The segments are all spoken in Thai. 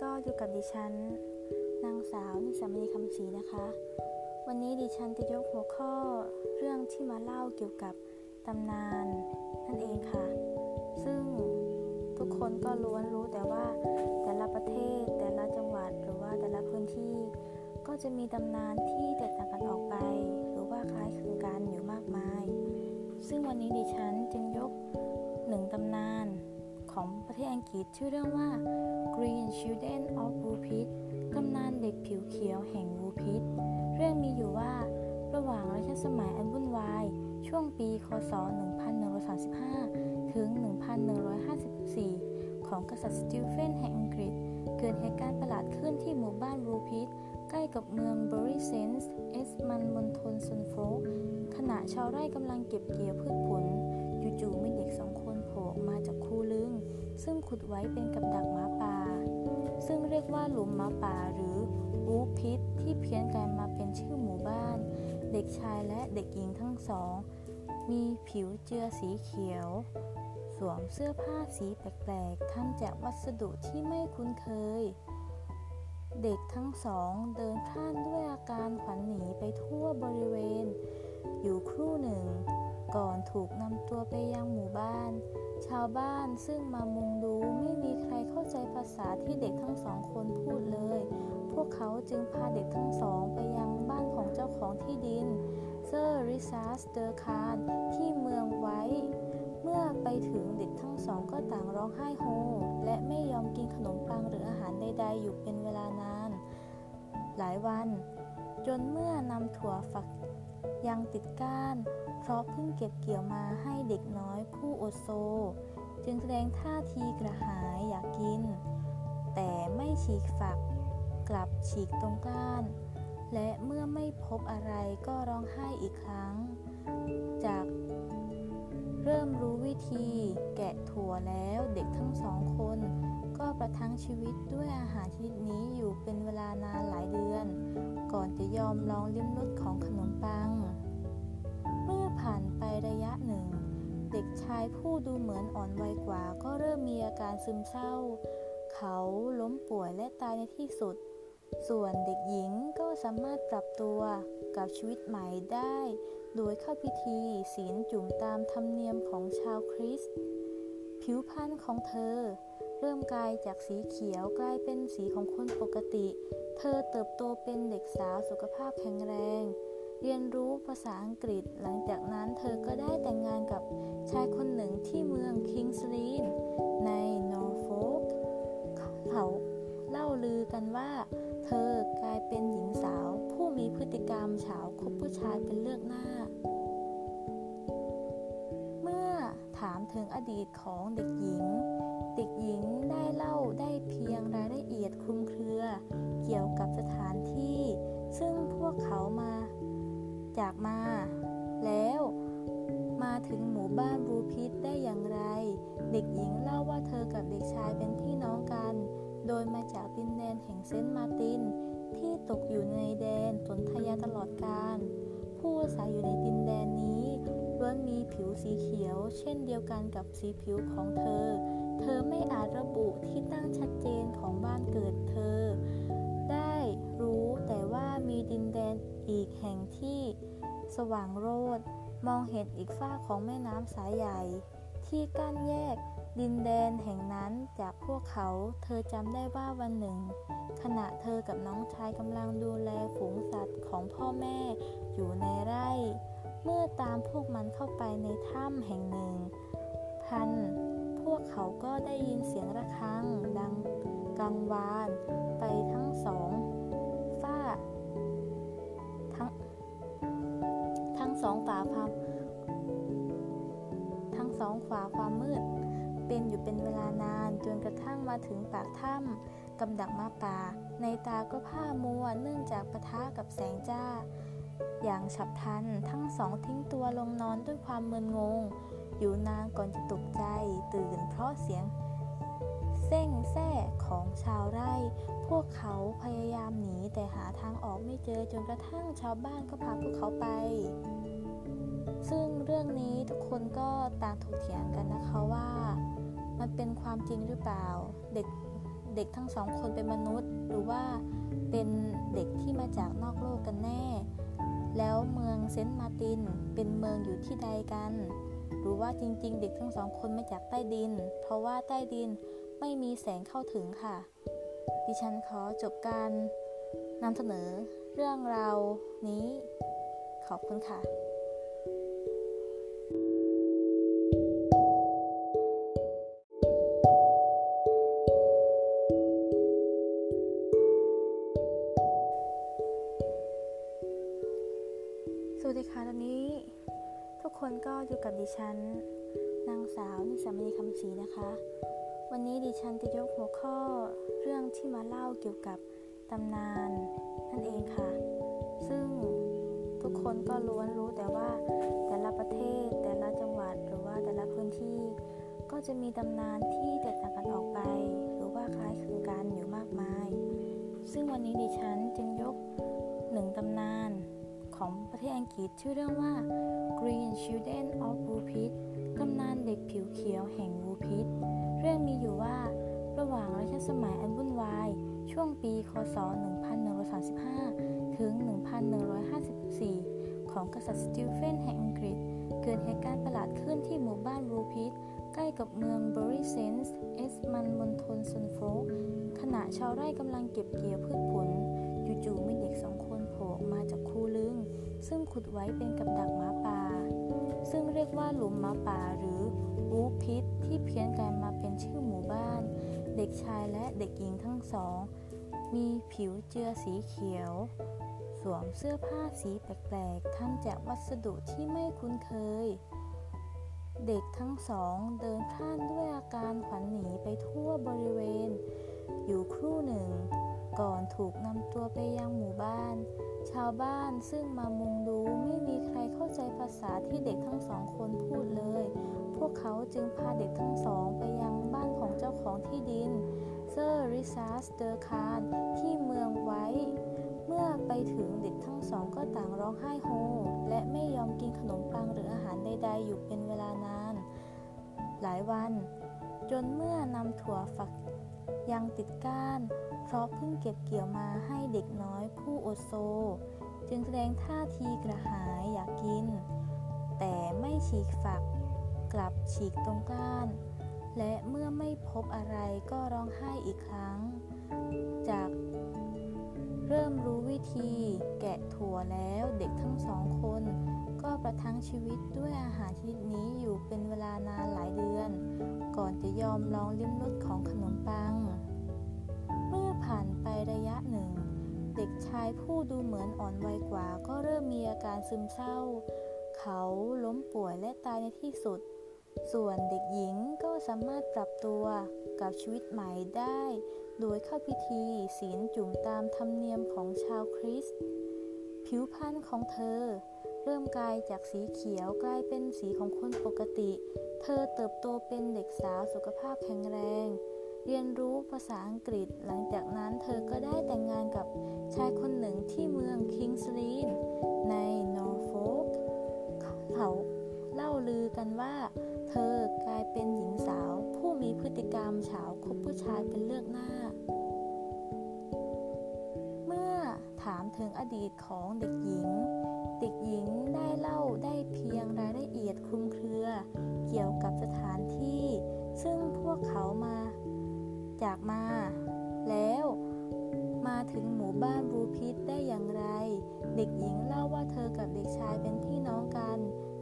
ก็อยู่กับดิฉัน นางสาวนิสามณีคำศรีนะคะ วันนี้ดิฉันจะยกหัวข้อเรื่องที่มาเล่าเกี่ยวกับตำนานนั่นเองค่ะ ซึ่งทุกคนก็ล้วนรู้แต่ว่าแต่ละประเทศแต่ละจังหวัดหรือว่าแต่ละพื้นที่ ก็จะมีตำนานที่แตกต่างกันออกไป หรือว่าคล้ายคลึงกันอยู่มากมาย ซึ่งวันนี้ดิฉันจึงยกหนึ่งตำนาน ของประเทศอังกฤษชื่อเรื่องว่า Green Children of w o o p i t ตำนานเด็กผิวเขียวแห่ง w o o p i t เรื่องมีอยู่ว่า ระหว่างรัชสมัยอันวุ่นวาย ช่วงปี คศ 1135 ถึง 1154 ของกษัตริย์สตีเฟนแห่งอังกฤษ เกิดเหตุการณ์ประหลาดขึ้นที่หมู่บ้าน Woolpit ใกล้กับเมือง Bury St Edmunds มณฑล Suffolkขณะชาวไร่กำลังเก็บเกี่ยวพืชผล ขุดไว้เป็นกับดักหมาป่า ซึ่งเรียกว่าหลุมหมาป่าหรือวูพิทที่เพี้ยนกลายมาเป็นชื่อหมู่บ้าน เด็กชายและเด็กหญิงทั้งสอง มีผิวเจือสีเขียว สวมเสื้อผ้าสีแปลกๆทำจากวัสดุที่ไม่คุ้นเคย เด็กทั้งสองเดินพล่านด้วยอาการขวัญหนีไปทั่วบริเวณ อยู่ครู่หนึ่ง ก่อนถูกนำตัวไปยังหมู่บ้าน ชาวบ้านซึ่งมามุงดูไม่มีใครเข้าใจภาษาที่เด็กทั้งสองคนพูดเลย พวกเขาจึงพาเด็กทั้งสองไปยังบ้านของเจ้าของที่ดิน เซอร์ริซาสเดอร์คารที่เมืองไว้ เมื่อไปถึงเด็กทั้งสองก็ต่างร้องไห้โฮ และไม่ยอมกินขนมปังหรืออาหารใด ๆ อยู่เป็นเวลานาน หลายวัน จนเมื่อนำถั่วฝักยังติดก้าน เพราะเพิ่งเก็บเกี่ยวมาให้เด็กน้อยผู้อดโซ จึงแสดงท่าทีกระหายอยากกิน แต่ไม่ฉีกฝัก กลับฉีกตรงก้าน และเมื่อไม่พบอะไรก็ร้องไห้อีกครั้ง จากเริ่มรู้วิธีแกะถั่วแล้วเด็กทั้งสองคน ก็ประทังชีวิตด้วยอาหารชนิดนี้อยู่เป็นเวลานานหลายเดือน ก่อนจะยอมลองลิ้มรสของขนมปัง เมื่อผ่านไประยะหนึ่ง เด็กชายผู้ดูเหมือนอ่อนวัยกว่า ก็เริ่มมีอาการซึมเศร้า เขาล้มป่วยและตายในที่สุด ส่วนเด็กหญิงก็สามารถปรับตัวกับชีวิตใหม่ได้ โดยเข้าพิธีศีลจุ่มตามธรรมเนียมของชาวคริสต์ผิวพรรณของเธอ เริ่มกลายจากสีเขียวกลายเป็นสีของคนปกติ เธอเติบโตเป็นเด็กสาวสุขภาพแข็งแรง เรียนรู้ภาษาอังกฤษ หลังจากนั้นเธอก็ได้แต่งงานกับชายคนหนึ่งที่เมืองคิงส์ลีนในนอร์โฟกเขาเล่าลือกันว่า เธอกลายเป็นหญิงสาว ผู้มีพฤติกรรมเฉาคบผู้ชายเป็นเลือกหน้า เมื่อถามถึงอดีตของเด็กหญิง เด็กหญิงได้เล่าได้เพียงรายละเอียดคลุมเครือ เกี่ยวกับสถานที่ ซึ่งพวกเขามา จากมา แล้วมาถึงหมู่บ้านบูพิษได้อย่างไร เด็กหญิงเล่าว่าเธอกับเด็กชายเป็นพี่น้องกัน โดยมาจากดินแดนแห่งเซนต์มาติน ที่ตกอยู่ในแดนสนธยาตลอดกาลผู้อาศัยอยู่ในดินแดนนี้ล้วนมีผิวสีเขียว เช่นเดียวกันกับสีผิวของเธอ เธอไม่อาจระบุที่ตั้งชัดเจนของบ้านเกิดเธอ ว่ามีดินแดนอีกแห่งที่สว่างโรดมองเห็นอีกฝ้าของแม่น้ำสายใหญ่ ที่กั้นแยกดินแดนแห่งนั้นจากพวกเขา เธอจำได้ว่าวันหนึ่ง ขณะเธอกับน้องชายกำลังดูแลฝูงสัตว์ของพ่อแม่อยู่ในไร่ เมื่อตามพวกมันเข้าไปในถ้ำแห่งหนึ่ง พัน พวกเขาก็ได้ยินเสียงระฆังดังกังวานไปทั้งสอง สองฝาความ ทั้งสองฝาความมืด เป็นอยู่เป็นเวลานานจนกระทั่งมาถึงปากถ้ำกำดักมาป่า ในตาก็ผ้ามัวเนื่องจากปะทะกับแสงจ้า อย่างฉับพลันทั้งสองทิ้งตัวลงนอนด้วยความมึนงง อยู่นานก่อนจะตกใจตื่นเพราะเสียงเส้งแซ่ของชาวไร่ พวกเขาพยายามหนีแต่หาทางออกไม่เจอจนกระทั่งชาวบ้านก็พาพวกเขาไป ซึ่งเรื่องนี้ทุกคนก็ต่างถกเถียงกันนะคะว่า มันเป็นความจริงหรือเปล่า เด็กเด็กทั้งสองคนเป็นมนุษย์ หรือว่าเป็นเด็กที่มาจากนอกโลกกันแน่ แล้วเมืองเซนต์มาตินเป็นเมืองอยู่ที่ใดกัน หรือว่าจริง ๆ เด็กทั้งสองคนมาจากใต้ดิน เพราะว่าใต้ดินไม่มีแสงเข้าถึงค่ะ ดิฉันขอจบการนำเสนอเรื่องราวนี้ ขอบคุณค่ะ ดิฉันจะยกหัวข้อเรื่องที่มาเล่าเกี่ยวกับตำนานนั่นเองค่ะ ซึ่งทุกคนก็ล้วนรู้แต่ว่าแต่ละประเทศแต่ละจังหวัดหรือว่าแต่ละพื้นที่ ก็จะมีตำนานที่แตกต่างกันออกไป หรือว่าคล้ายคลึงกันอยู่มากมาย ซึ่งวันนี้ดิฉันจึงยกหนึ่งตำนานของประเทศอังกฤษชื่อเรื่องว่า Green Children of w o o p i t ตำนานเด็กผิวเขียวแห่ง w o o p i t เรื่องมีอยู่ว่า ระหว่างรัชสมัยอันวุ่นวาย ช่วงปี คศ 1135 ถึง 1154 ของกษัตริย์สตีเฟนแห่งอังกฤษ เกิดเหตุการณ์ประหลาดขึ้นที่หมู่บ้าน Woolpit ใกล้กับเมือง Bury St Edmunds มณฑล Suffolk ขณะชาวไร่กำลังเก็บเกี่ยวพืชผล จู่ๆมีเด็กสองคนโผล่ออกมาจากคูลึก ซึ่งขุดไว้เป็นกับดักหมาป่า ซึ่งเรียกว่าหลุมหมาป่าหรือ วูพิทที่เพี้ยนกันมาเป็นชื่อหมู่บ้าน เด็กชายและเด็กหญิงทั้งสอง มีผิวเจือสีเขียว สวมเสื้อผ้าสีแปลกๆทำจากวัสดุที่ไม่คุ้นเคย เด็กทั้งสองเดินพล่านด้วยอาการขวัญหนีไปทั่วบริเว ถูกนำตัวไปยังหมู่บ้าน ชาวบ้านซึ่งมามุงดูไม่มีใครเข้าใจภาษาที่เด็กทั้งสองคนพูดเลย พวกเขาจึงพาเด็กทั้งสองไปยังบ้านของเจ้าของที่ดิน เซอร์ริซาสเดอร์คารที่เมืองไว้ เมื่อไปถึงเด็กทั้งสองก็ต่างร้องไห้โฮ และไม่ยอมกินขนมปังหรืออาหารใดๆ อยู่เป็นเวลานาน หลายวัน จนเมื่อนำถั่วฝักยังติดก้าน เพราะเพิ่งเก็บเกี่ยวมาให้เด็กน้อยผู้อดโซ จึงแสดงท่าทีกระหายอยากกิน แต่ไม่ฉีกฝัก กลับฉีกตรงก้าน และเมื่อไม่พบอะไรก็ร้องไห้อีกครั้ง จากเริ่มรู้วิธีแกะถั่วแล้วเด็กทั้งสองคน ก็ประทังชีวิตด้วยอาหารชนิดนี้อยู่เป็นเวลานานหลายเดือน ก่อนจะยอมลองลิ้มรสของขนมปัง ผ่านไประยะหนึ่ง เด็กชายผู้ดูเหมือนอ่อนวัยกว่าก็เริ่มมีอาการซึมเศร้า เขาล้มป่วยและตายในที่สุด ส่วนเด็กหญิงก็สามารถปรับตัวกับชีวิตใหม่ได้ โดยเข้าพิธีศีลจุ่มตามธรรมเนียมของชาวคริสต์ผิวพรรณของเธอ เริ่มกลายจากสีเขียวกลายเป็นสีของคนปกติ เธอเติบโตเป็นเด็กสาวสุขภาพแข็งแรง เรียนรู้ภาษาอังกฤษ หลังจากนั้นเธอก็ได้แต่งงานกับชายคนหนึ่งที่เมืองคิงส์ลีนในนอร์โฟกเขาเล่าลือกันว่า เธอกลายเป็นหญิงสาว ผู้มีพฤติกรรมเฉาคบผู้ชายเป็นเลือกหน้า เมื่อถามถึงอดีตของเด็กหญิง เด็กหญิงได้เล่าได้เพียงรายละเอียดคลุมเครือ เกี่ยวกับสถานที่ ซึ่งพวกเขามา จากมา แล้วมาถึงหมู่บ้านบูพิษได้อย่างไร เด็กหญิงเล่าว่าเธอกับเด็กชายเป็นพี่น้องกัน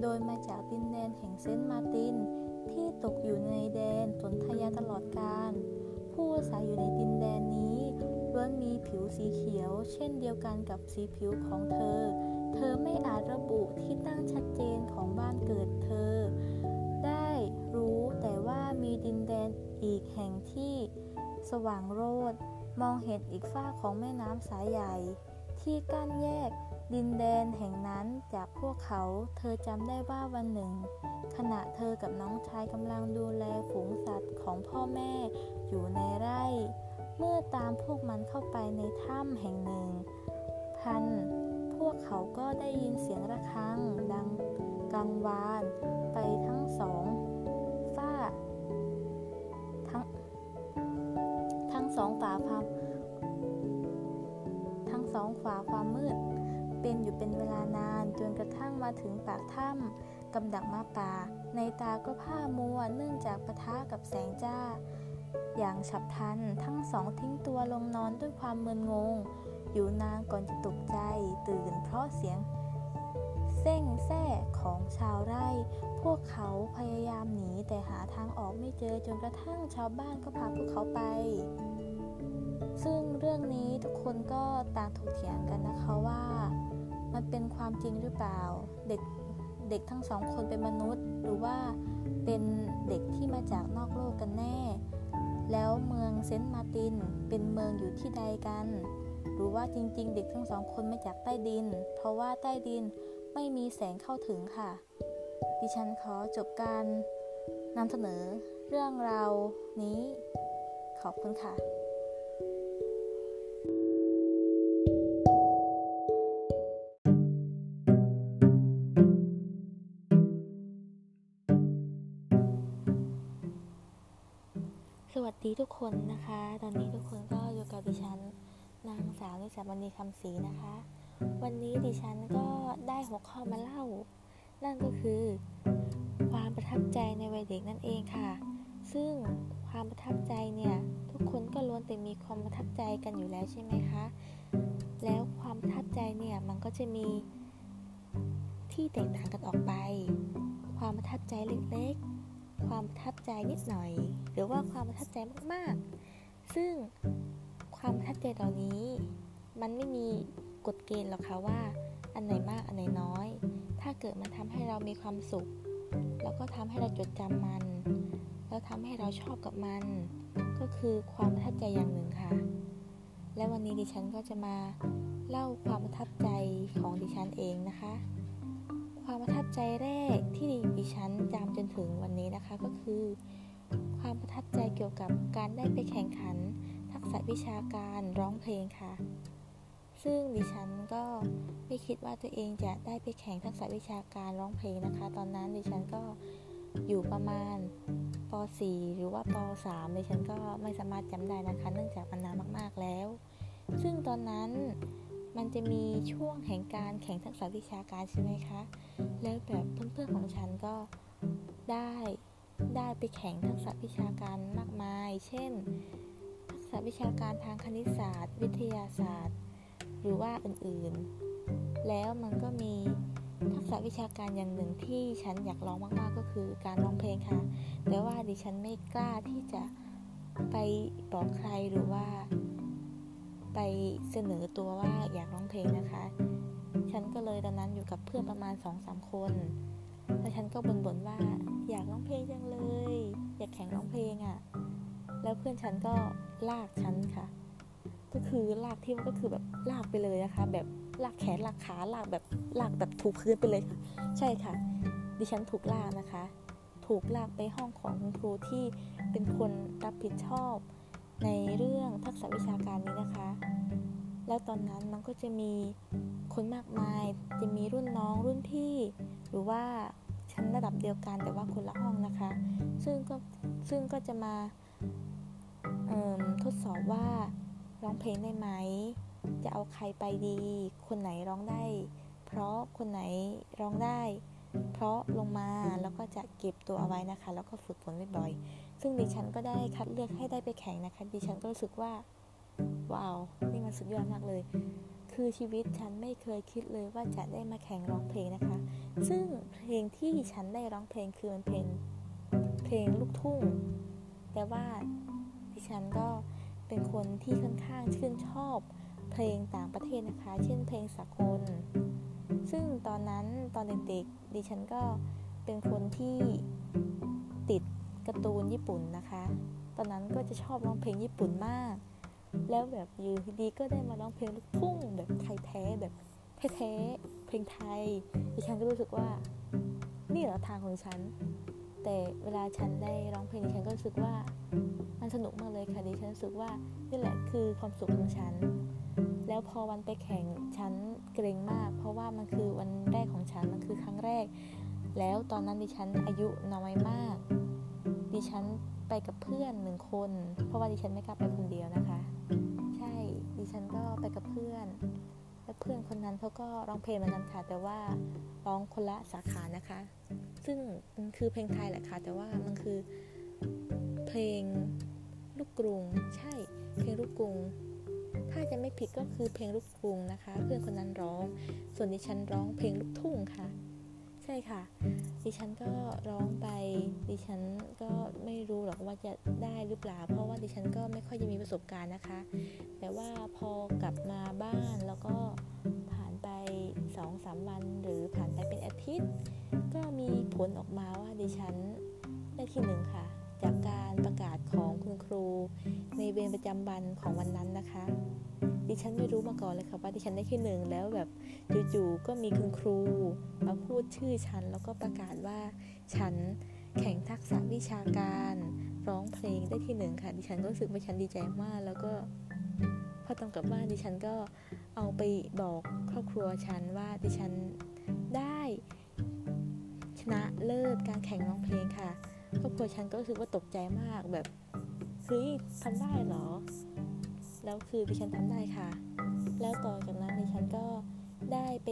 โดยมาจากดินแดนแห่งเซนต์มาติน ที่ตกอยู่ในแดนสนธยาตลอดกาลผู้อาศัยอยู่ในดินแดนนี้ล้วนมีผิวสีเขียว เช่นเดียวกันกับสีผิวของเธอ เธอไม่อาจระบุที่ตั้งชัดเจนของบ้านเกิดเธอ มีดินแดนอีกแห่งที่สว่างโรดมองเห็นอีกฝ้าของแม่น้ำสายใหญ่ ที่กั้นแยกดินแดนแห่งนั้นจากพวกเขา เธอจำได้ว่าวันหนึ่ง ขณะเธอกับน้องชายกำลังดูแลฝูงสัตว์ของพ่อแม่อยู่ในไร่ เมื่อตามพวกมันเข้าไปในถ้ำแห่งหนึ่ง พัน พวกเขาก็ได้ยินเสียงระฆังดังกังวาน ไปทั้งสอง สองฝาความทั้งสองฝาความมืด เป็นอยู่เป็นเวลานานจนกระทั่งมาถึงปากถ้ำกำดักมาป่า ในตาก็ผ้ามัวเนื่องจากปะทะกับแสงจ้า อย่างฉับพลันทั้งสองทิ้งตัวลงนอนด้วยความมึนงง อยู่นานก่อนจะตกใจตื่นเพราะเสียงเส้งแซ่ของชาวไร่ พวกเขาพยายามหนีแต่หาทางออกไม่เจอจนกระทั่งชาวบ้านก็พาพวกเขาไป ซึ่งเรื่องนี้ทุกคนก็ต่างถกเถียงกันนะคะว่ามันเป็นความจริงหรือเปล่า เด็กเด็กทั้งสองคนเป็นมนุษย์ หรือว่าเป็นเด็กที่มาจากนอกโลกกันแน่ แล้วเมืองเซนต์มาตินเป็นเมืองอยู่ที่ใดกัน หรือว่าจริงๆ เด็กทั้งสองคนมาจากใต้ดิน เพราะว่าใต้ดินไม่มีแสงเข้าถึงค่ะ ดิฉันขอจบการนำเสนอเรื่องราวนี้ ขอบคุณค่ะ ทุกคนนะคะ ตอนนี้ทุกคนก็อยู่กับดิฉันนางสาวนิสามณีคำศรีนะคะ วันนี้ดิฉันก็ได้หัวข้อมาเล่า นั่นก็คือ ความประทับใจในวัยเด็กนั่นเองค่ะ ซึ่งความประทับใจเนี่ยทุกคนก็ล้วนแต่มีความประทับใจกันอยู่แล้วใช่ไหมคะ แล้วความประทับใจเนี่ยมันก็จะมีที่แตกต่างกันออกไป ความประทับใจเล็กๆ ความประทับใจนิดหน่อย หรือว่าความประทับใจมากๆ ซึ่งความประทับใจเหล่านี้ มันไม่มีกฎเกณฑ์หรอกค่ะว่า อันไหนมากอันไหนน้อย ถ้าเกิดมันทำให้เรามีความสุข แล้วก็ทำให้เราจดจำมัน แล้วทำให้เราชอบกับมัน ก็คือความประทับใจอย่างหนึ่งค่ะ และวันนี้ดิฉันก็จะมาเล่าความประทับใจของดิฉันเองนะคะ ความประทับใจแรกที่ดิฉันจำจนถึงวันนี้นะคะก็คือ ความประทับใจเกี่ยวกับการได้ไปแข่งขัน ทักษะวิชาการร้องเพลงค่ะ ซึ่งดิฉันก็ไม่คิดว่าตัวเองจะได้ไปแข่งทักษะวิชาการร้องเพลงนะคะ ตอนนั้นดิฉันก็อยู่ประมาณป .4 หรือว่าป .3 ดิฉันก็ไม่สามารถจำได้นะคะ เนื่องจากมันนานมาก ๆแล้ว ซึ่งตอนนั้น มันจะมีช่วงแห่งการแข่งทักษะวิชาการใช่ไหมคะ แล้วแบบเพื่อนๆของฉันก็ได้ได้ไปแข่งทักษะวิชาการมากมาย เช่น ทักษะวิชาการทางคณิตศาสตร์ วิทยาศาสตร์ หรือว่าอื่นๆ แล้วมันก็มีทักษะวิชาการอย่างหนึ่งที่ฉันอยากลองมากๆก็คือการร้องเพลงค่ะ แต่ว่าดิฉันไม่กล้าที่จะไปบอกใครหรือว่า เสนอตัวว่าอยากร้องเพลงนะคะ ฉันก็เลยตอนนั้นอยู่กับเพื่อนประมาณ2องสามคนแล้วฉันก็บ่นๆว่าอยากร้องเพลงจังเลย อยากแข่งร้องเพลงอะ่ะ แล้วเพื่อนฉันก็ลากฉันค่ะ ก็คือลากที่มันก็คือแบบลากไปเลยนะคะ แบบลากแขนลากขาลากแบบลากแบบถูกพื้นไปเลยค่ะ ใช่ค่ะ ดิฉันถูกลากนะคะ ถูกลากไปห้องของคุณครูที่เป็นคนรับผิดชอบ ในเรื่องทักษะวิชาการนี้นะคะ แล้วตอนนั้นมันก็จะมีคนมากมาย จะมีรุ่นน้องรุ่นพี่ หรือว่าชั้นระดับเดียวกันแต่ว่าคนละห้องนะคะ ซึ่งก็ซึ่งก็จะมาทดสอบว่าร้องเพลงได้ไหม จะเอาใครไปดี คนไหนร้องได้ เพราะคนไหนร้องได้ เพราะลงมาแล้วก็จะเก็บตัวเอาไว้นะคะ แล้วก็ฝึกฝนบ่อยๆ ซึ่งดิฉันก็ได้คัดเลือกให้ได้ไปแข่งนะคะ ดิฉันก็รู้สึกว่า ว้าว นี่มันสุดยอดมากเลย คือชีวิตฉันไม่เคยคิดเลยว่าจะได้มาแข่งร้องเพลงนะคะ ซึ่งเพลงที่ฉันได้ร้องเพลงคือมันเพลงเพลงลูกทุ่ง แต่ว่าดิฉันก็เป็นคนที่ค่อนข้างชื่นชอบเพลงต่างประเทศนะคะ เช่นเพลงสากล ซึ่งตอนนั้นตอนเด็กๆดิฉันก็เป็นคนที่ติด การ์ตูนญี่ปุ่นนะคะ ตอนนั้นก็จะชอบร้องเพลงญี่ปุ่นมาก แล้วแบบอยู่ดีก็ได้มาร้องเพลงลูกทุ่งแบบไทยแท้แบบแท้ๆเพลงไทยดิฉันก็รู้สึกว่า นี่เหรอทางของฉัน แต่เวลาฉันได้ร้องเพลงดิฉันก็รู้สึกว่ามันสนุกมากเลยค่ะดิฉันรู้สึกว่านี่แหละคือความสุขของฉัน แล้วพอวันไปแข่งฉันเกรงมาก เพราะว่ามันคือวันแรกของฉันมันคือครั้งแรก แล้วตอนนั้นดิฉันอายุน้อยมาก ดิฉันไปกับเพื่อนหนึ่งคน เพราะว่าดิฉันไม่กล้าไปคนเดียวนะคะ ใช่ดิฉันก็ไปกับเพื่อน และเพื่อนคนนั้นเขาก็ร้องเพลงเหมือนกันค่ะ แต่ว่าร้องคนละสาขานะคะ ซึ่งมันคือเพลงไทยแหละค่ะ แต่ว่ามันคือเพลงลูกกรุง ใช่เพลงลูกกรุง ถ้าจะไม่ผิดก็คือเพลงลูกกรุงนะคะ เพื่อนคนนั้นร้อง ส่วนดิฉันร้องเพลงลูกทุ่งค่ะ ใช่ค่ะ ดิฉันก็ร้องไป ดิฉันก็ไม่รู้หรอกว่าจะได้หรือเปล่า เพราะว่าดิฉันก็ไม่ค่อยจะมีประสบการณ์นะคะ แต่ว่าพอกลับมาบ้านแล้วก็ผ่านไปสองสามวันหรือผ่านไปเป็นอาทิตย์ ก็มีผลออกมาว่าดิฉันได้ที่หนึ่งค่ะ จากการประกาศของคุณครู ในเวรประจำวันของวันนั้นนะคะ ดิฉันไม่รู้มาก่อนเลยค่ะว่าดิฉันได้ที่หนึ่งแล้วแบบจู่ๆก็มีคุณครูมาพูดชื่อฉันแล้วก็ประกาศว่าฉันแข่งทักษะวิชาการร้องเพลงได้ที่หนึ่งค่ะ ดิฉันก็รู้สึกว่าฉันดีใจมาก แล้วก็พอตรงกับว่านดิฉันก็เอาไปบอกครอบครัวฉันว่าดิฉันได้ชนะเลิศการแข่งร้องเพลงค่ะ ครอบครัวฉันก็รู้สึกว่าตกใจมากแบบเฮ้ยทำได้เหรอ แล้วคือดิฉันทำได้ค่ะ แล้วต่อจากนั้นดิฉันก็ได้ไป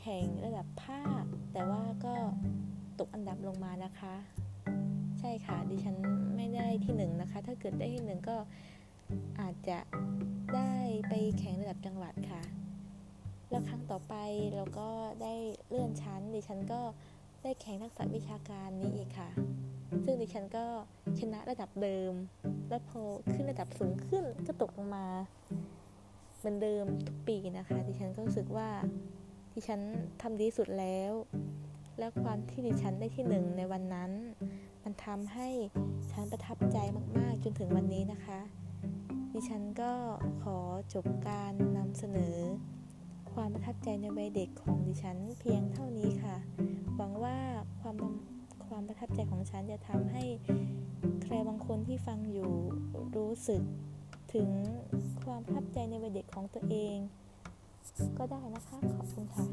แข่งระดับภาค แต่ว่าก็ตกอันดับลงมานะคะ ใช่ค่ะ ดิฉันไม่ได้ที่หนึ่งนะคะ ถ้าเกิดได้ที่หนึ่งก็อาจจะได้ไปแข่งระดับจังหวัดค่ะ แล้วครั้งต่อไปเราก็ได้เลื่อนชั้น ดิฉันก็ ได้แข่งทักษะวิชาการนี้อีกค่ะ ซึ่งดิฉันก็ชนะระดับเดิม แล้วพอขึ้นระดับสูงขึ้นก็ตกลงมาเหมือนเดิมทุกปีนะคะ ดิฉันก็รู้สึกว่าดิฉันทำดีสุดแล้ว แล้วความที่ดิฉันได้ที่หนึ่งในวันนั้น มันทำให้ฉันประทับใจมาก ๆ จนถึงวันนี้นะคะ ดิฉันก็ขอจบการนำเสนอ ความประทับใจในวัยเด็กของดิฉันเพียงเท่านี้ค่ะ หวังว่าความความประทับใจของฉันจะทำให้ใครบางคนที่ฟังอยู่รู้สึกถึงความประทับใจในวัยเด็กของตัวเอง ก็ได้นะคะ ขอบคุณค่ะ